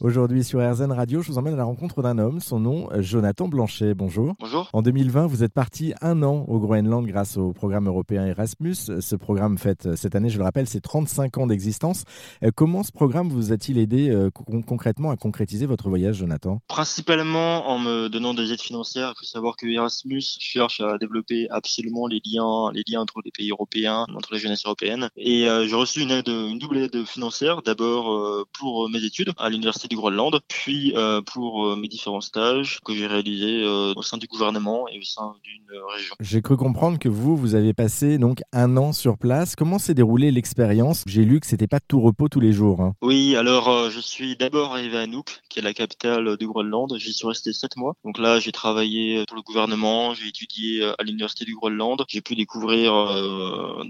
Aujourd'hui sur RZN Radio, je vous emmène à la rencontre d'un homme, son nom Jonathan Blanchet. Bonjour. Bonjour. En 2020, vous êtes parti un an au Groenland grâce au programme européen Erasmus. Ce programme fête cette année, je le rappelle, c'est 35 ans d'existence. Euh, comment ce programme vous a-t-il aidé euh, concrètement à concrétiser votre voyage, Jonathan? Principalement en me donnant des aides financières. Il faut savoir que Erasmus cherche à développer absolument les liens, les liens entre les pays européens, entre les jeunesses européennes. Et euh, j'ai reçu une aide, une double aide financière. D'abord pour mes études à l'université du Groenland, puis euh, pour euh, mes différents stages que j'ai réalisés euh, au sein du gouvernement et au sein d'une région. J'ai cru comprendre que vous, vous avez passé donc un an sur place. Comment s'est déroulée l'expérience? J'ai lu que c'était pas tout repos tous les jours. Hein. Oui, alors je suis d'abord arrivé à Nuuk, qui est la capitale du Groenland. J'y suis resté sept mois. Donc là, j'ai travaillé pour le gouvernement, j'ai étudié à l'université du Groenland. J'ai pu découvrir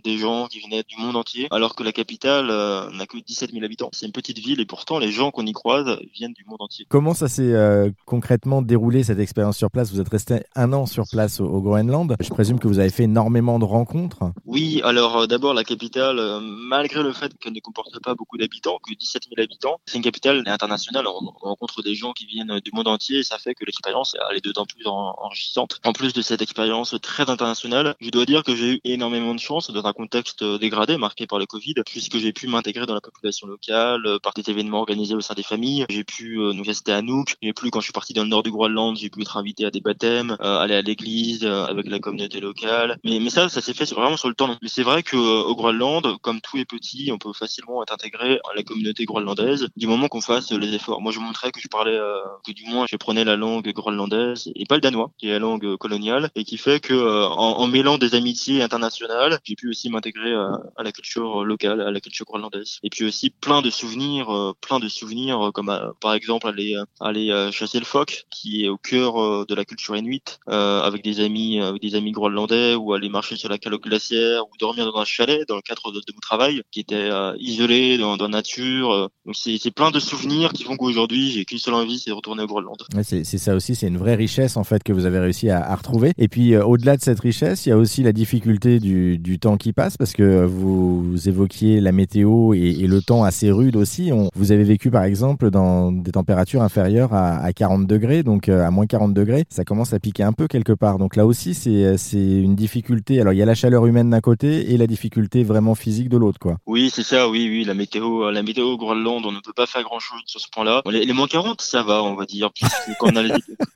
des gens qui venaient du monde entier, alors que la capitale n'a que 17 000 habitants. C'est une petite ville et pourtant les gens qu'on y croise viennent du monde entier. Comment ça s'est euh, concrètement déroulé cette expérience sur place? Vous êtes resté un an sur place au, Groenland. Je présume que vous avez fait énormément de rencontres. Oui, alors euh, d'abord la capitale, euh, malgré le fait qu'elle ne comporte pas beaucoup d'habitants, que 17 000 habitants, c'est une capitale internationale. On, rencontre des gens qui viennent du monde entier et ça fait que l'expérience est d'autant plus enrichissante. En plus de cette expérience très internationale, je dois dire que j'ai eu énormément de chance dans un contexte dégradé marqué par le Covid, puisque j'ai pu m'intégrer dans la population locale par des événements organisés au sein des familles j'ai pu euh, nous rester à Nuuk. J'ai pu quand je suis parti dans le nord du Groenland, j'ai pu être invité à des baptêmes, euh, aller à l'église euh, avec la communauté locale. Mais, mais ça, ça s'est fait vraiment sur le temps. Mais c'est vrai que au Groenland, comme tout est petit, on peut facilement être intégré à la communauté groenlandaise du moment qu'on fasse les efforts. Moi, je montrais que je parlais, que du moins, je prenais la langue groenlandaise et pas le danois, qui est la langue coloniale, et qui fait que en, en, mêlant des amitiés internationales, j'ai pu aussi m'intégrer à, à, la culture locale, à la culture groenlandaise. Et puis aussi plein de souvenirs, plein de souvenirs comme euh, par exemple aller euh, euh, chasser le phoque qui est au cœur de la culture inuite avec des amis avec des amis groenlandais ou aller marcher sur la calotte glaciaire ou dormir dans un chalet dans le cadre de, mon travail qui était isolé dans, la nature donc c'est plein de souvenirs qui font qu'aujourd'hui j'ai qu'une seule envie c'est de retourner au Groenland c'est ça aussi c'est une vraie richesse en fait que vous avez réussi à, retrouver. Et puis au-delà de cette richesse il y a aussi la difficulté du, temps qui passe parce que vous, évoquiez la météo et, le temps assez rude aussi. Vous avez vécu par exemple dans des températures inférieures à, 40 degrés, donc euh, à moins 40 degrés, ça commence à piquer un peu quelque part. Donc là aussi, c'est une difficulté. Alors il y a la chaleur humaine d'un côté et la difficulté vraiment physique de l'autre, quoi. Oui, c'est ça. Oui, oui, la météo, la météo au Groenland, on ne peut pas faire grand chose sur ce point-là. Les, moins 40, ça va, on va dire.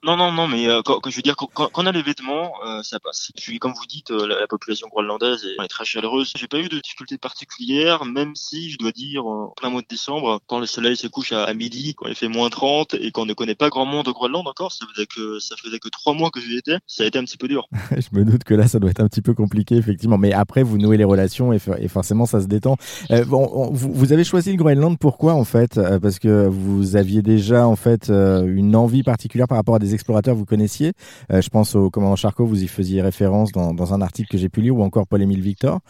Non, non, non, mais euh, quand, je veux dire, quand, on a les vêtements, euh, ça passe. Puis, comme vous dites, la, population groenlandaise est, très chaleureuse. J'ai pas eu de difficultés particulières, même si je dois dire, en plein mois de décembre, quand le soleil se couche à midi, quand il fait moins 30 et qu'on ne connaît pas grand monde au Groenland encore, ça faisait que ça faisait que trois mois que j'y étais, ça a été un petit peu dur. je me doute que là, ça doit être un petit peu compliqué, effectivement. Mais après, vous nouez les relations et, forcément, ça se détend. Euh, bon, vous, avez choisi le Groenland, pourquoi en fait? Euh, Parce que vous aviez déjà en fait euh, une envie particulière par rapport à des explorateurs que vous connaissiez. je pense au commandant Charcot, vous y faisiez référence dans, un article que j'ai pu lire, ou encore Paul-Émile Victor.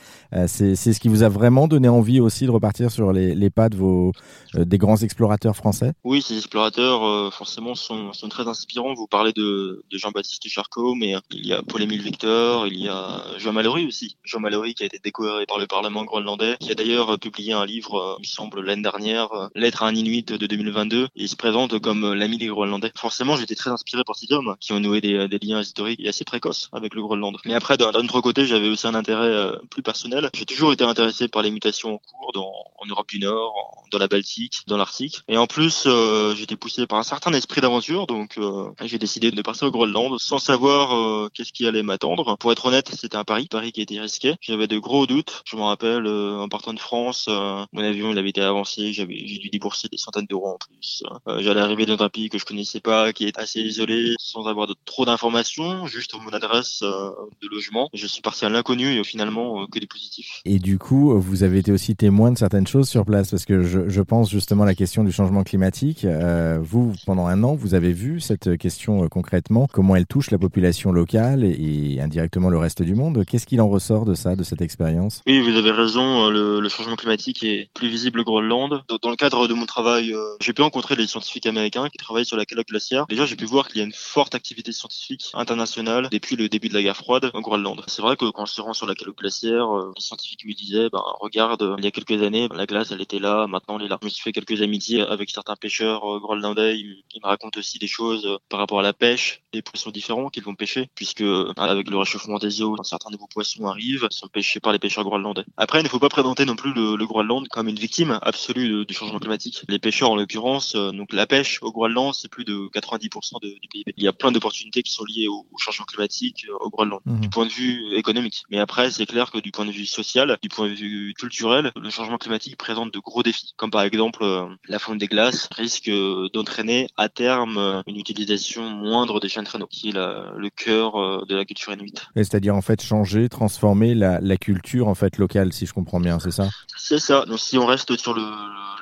C'est ce qui vous a vraiment donné envie aussi de repartir sur les, les pas de vos des grands explorateurs français Oui, ces explorateurs, euh, forcément, sont, sont, très inspirants. Vous parlez de, de Jean-Baptiste Charcot, mais euh, il y a Paul-Émile Victor, il y a Jean Mallory aussi. Jean Mallory qui a été décoré par le Parlement groenlandais, qui a d'ailleurs euh, publié un livre, il me semble, l'année dernière, Lettre à un Inuit de 2022, et il se présente comme l'ami des Groenlandais. Forcément, j'étais très inspiré par ces hommes qui ont noué des, des liens historiques assez précoces avec le Groenland. Mais après, d'un autre côté, j'avais aussi un intérêt plus personnel. J'ai toujours été intéressé par les mutations en cours dans, en Europe du Nord, dans la Baltique, dans l'Arctique. Et en plus, euh, j'étais poussé par un certain esprit d'aventure, donc euh, j'ai décidé de partir au Groenland sans savoir euh, qu'est-ce qui allait m'attendre. Pour être honnête, c'était un pari, pari qui était risqué. J'avais de gros doutes. Je me rappelle, en partant de France, mon avion il avait été avancé, j'ai dû débourser des centaines d'euros en plus. J'allais arriver dans un pays que je connaissais pas, qui est assez isolé, sans avoir trop d'informations, juste mon adresse de logement. Je suis parti à l'inconnu et finalement que des positifs. Et du coup, vous avez été aussi témoin de certaines choses sur place, parce que je, je pense justement à la question du changement climatique. Euh, vous, pendant un an, vous avez vu cette question euh, concrètement, comment elle touche la population locale et, indirectement le reste du monde. Qu'est-ce qu'il en ressort de ça, de cette expérience? Oui, vous avez raison. Le, le, changement climatique est plus visible au Groenland. Dans le cadre de mon travail, j'ai pu rencontrer des scientifiques américains qui travaillent sur la calotte glaciaire. Déjà, j'ai pu voir qu'il y a une forte activité scientifique internationale depuis le début de la guerre froide au Groenland. C'est vrai que quand je se rend sur la calotte glaciaire, les scientifiques me disaient, ben, regarde, il y a quelques années, la glace, elle était là, maintenant elle est là. Je me suis fait quelques amitiés avec certains pêcheurs euh, groenlandais. Ils, me racontent aussi des choses euh, par rapport à la pêche, des poissons différents qu'ils vont pêcher, puisque euh, avec le réchauffement des eaux, certains nouveaux poissons arrivent, sont pêchés par les pêcheurs groenlandais. Après, il ne faut pas présenter non plus le, Groenland comme une victime absolue du changement climatique. Les pêcheurs, en l'occurrence, donc la pêche au Groenland, c'est plus de 90% du PIB. Il y a plein d'opportunités qui sont liées au, changement climatique au Groenland, mmh. du point de vue économique. Mais après, c'est clair que du point de vue social, du point de vue culturel, le changement climatique présente de gros défis, comme par exemple euh, la fonte des glaces risque d'entraîner à terme euh, une utilisation moindre des chaînes traîneaux, qui est le cœur euh, de la culture inuite. C'est-à-dire en fait changer, transformer la, culture en fait locale, si je comprends bien, c'est ça? C'est ça. Donc si on reste sur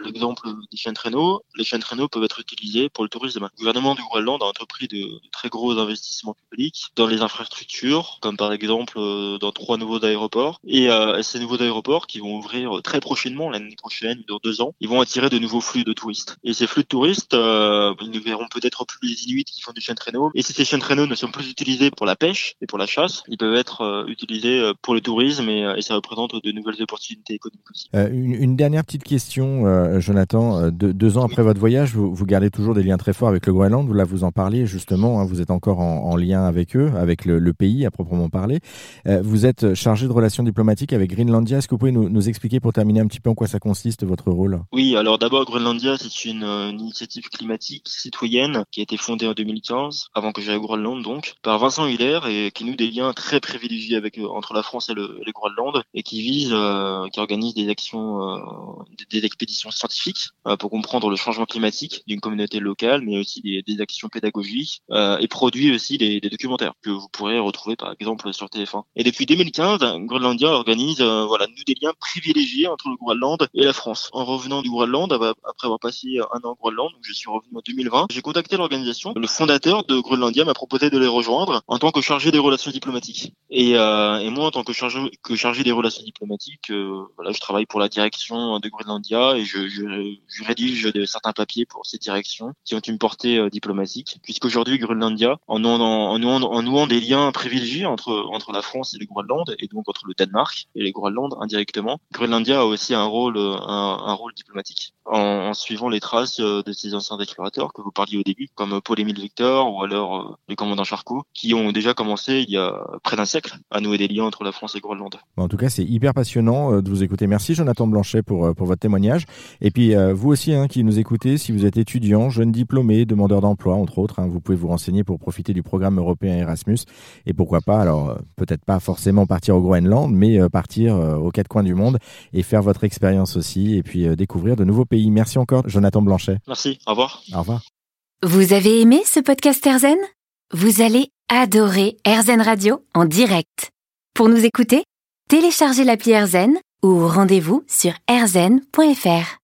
l'exemple des chaînes traîneaux, les chaînes traîneaux peuvent être utilisées pour le tourisme. Le gouvernement du Groenland a entrepris de, très gros investissements publics dans les infrastructures, comme par exemple dans trois nouveaux aéroports. Et ces nouveaux aéroports qui vont ouvrir très prochainement l'année prochaine, dans deux ans, ils vont attirer de nouveaux flux de touristes. Et ces flux de touristes, euh, ils ne verront peut-être plus les Inuits qui font du chien de traîneau. Et si ces chiens de traîneau ne sont plus utilisés pour la pêche et pour la chasse, ils peuvent être euh, utilisés euh, pour le tourisme et, ça représente de nouvelles opportunités économiques aussi. Une, dernière petite question, Jonathan. deux ans après votre voyage, vous, vous, gardez toujours des liens très forts avec le Groenland. Vous là, vous en parliez justement. Hein, vous êtes encore en, lien avec eux, avec le, pays à proprement parler. vous êtes chargé de relations diplomatiques avec Greenlandia. Est-ce que vous pouvez nous, nous expliquer pour terminer un petit peu en quoi ça consiste votre rôle? Oui, alors d'abord Groenlandia, c'est une, initiative climatique citoyenne qui a été fondée en 2015, avant que j'aille au Groenland donc, par Vincent Hiller et qui noue des liens très privilégiés avec euh, entre la France et le, Groenland et qui vise, euh, qui organise des actions, euh, des, expéditions scientifiques pour comprendre le changement climatique d'une communauté locale, mais aussi des, actions pédagogiques et produit aussi des, documentaires que vous pourrez retrouver par exemple sur TF1. Et depuis 2015, Groenlandia organise, voilà, noue des liens privilégiés entre le Groenland et la France. En revenant du Groenland, après avoir passé un an au Groenland, donc je suis revenu en 2020, j'ai contacté l'organisation. Le fondateur de Groenlandia m'a proposé de les rejoindre en tant que chargé des relations diplomatiques. Et, euh, moi, en tant que chargé, des relations diplomatiques, euh, voilà, je travaille pour la direction de Groenlandia et je, je, rédige certains papiers pour ces directions qui ont une portée euh, diplomatique. Puisqu'aujourd'hui, Groenlandia, en nouant, en, nouant, des liens privilégiés entre, la France et le Groenland, et donc entre le Danemark et le Groenland indirectement, Groenlandia a aussi un rôle, diplomatique en, suivant les traces euh, de ces anciens explorateurs que vous parliez au début, comme Paul-Émile Victor ou alors euh, le commandant Charcot, qui ont déjà commencé il y a près d'un siècle à nouer des liens entre la France et Groenland. En tout cas, c'est hyper passionnant euh, de vous écouter. Merci Jonathan Blanchet pour votre témoignage. Et puis vous aussi hein, qui nous écoutez, si vous êtes étudiant, jeune diplômé, demandeur d'emploi, entre autres, hein, vous pouvez vous renseigner pour profiter du programme européen Erasmus. Et pourquoi pas, alors peut-être pas forcément partir au Groenland, mais partir aux quatre coins du monde et faire votre expérience aussi et puis découvrir de nouveaux pays Merci encore, Jonathan Blanchet. Merci. Au revoir. Au revoir. Vous avez aimé ce podcast Erzen? Vous allez adorer Erzen Radio en direct. Pour nous écouter, téléchargez l'appli Erzen ou rendez-vous sur erzen.fr.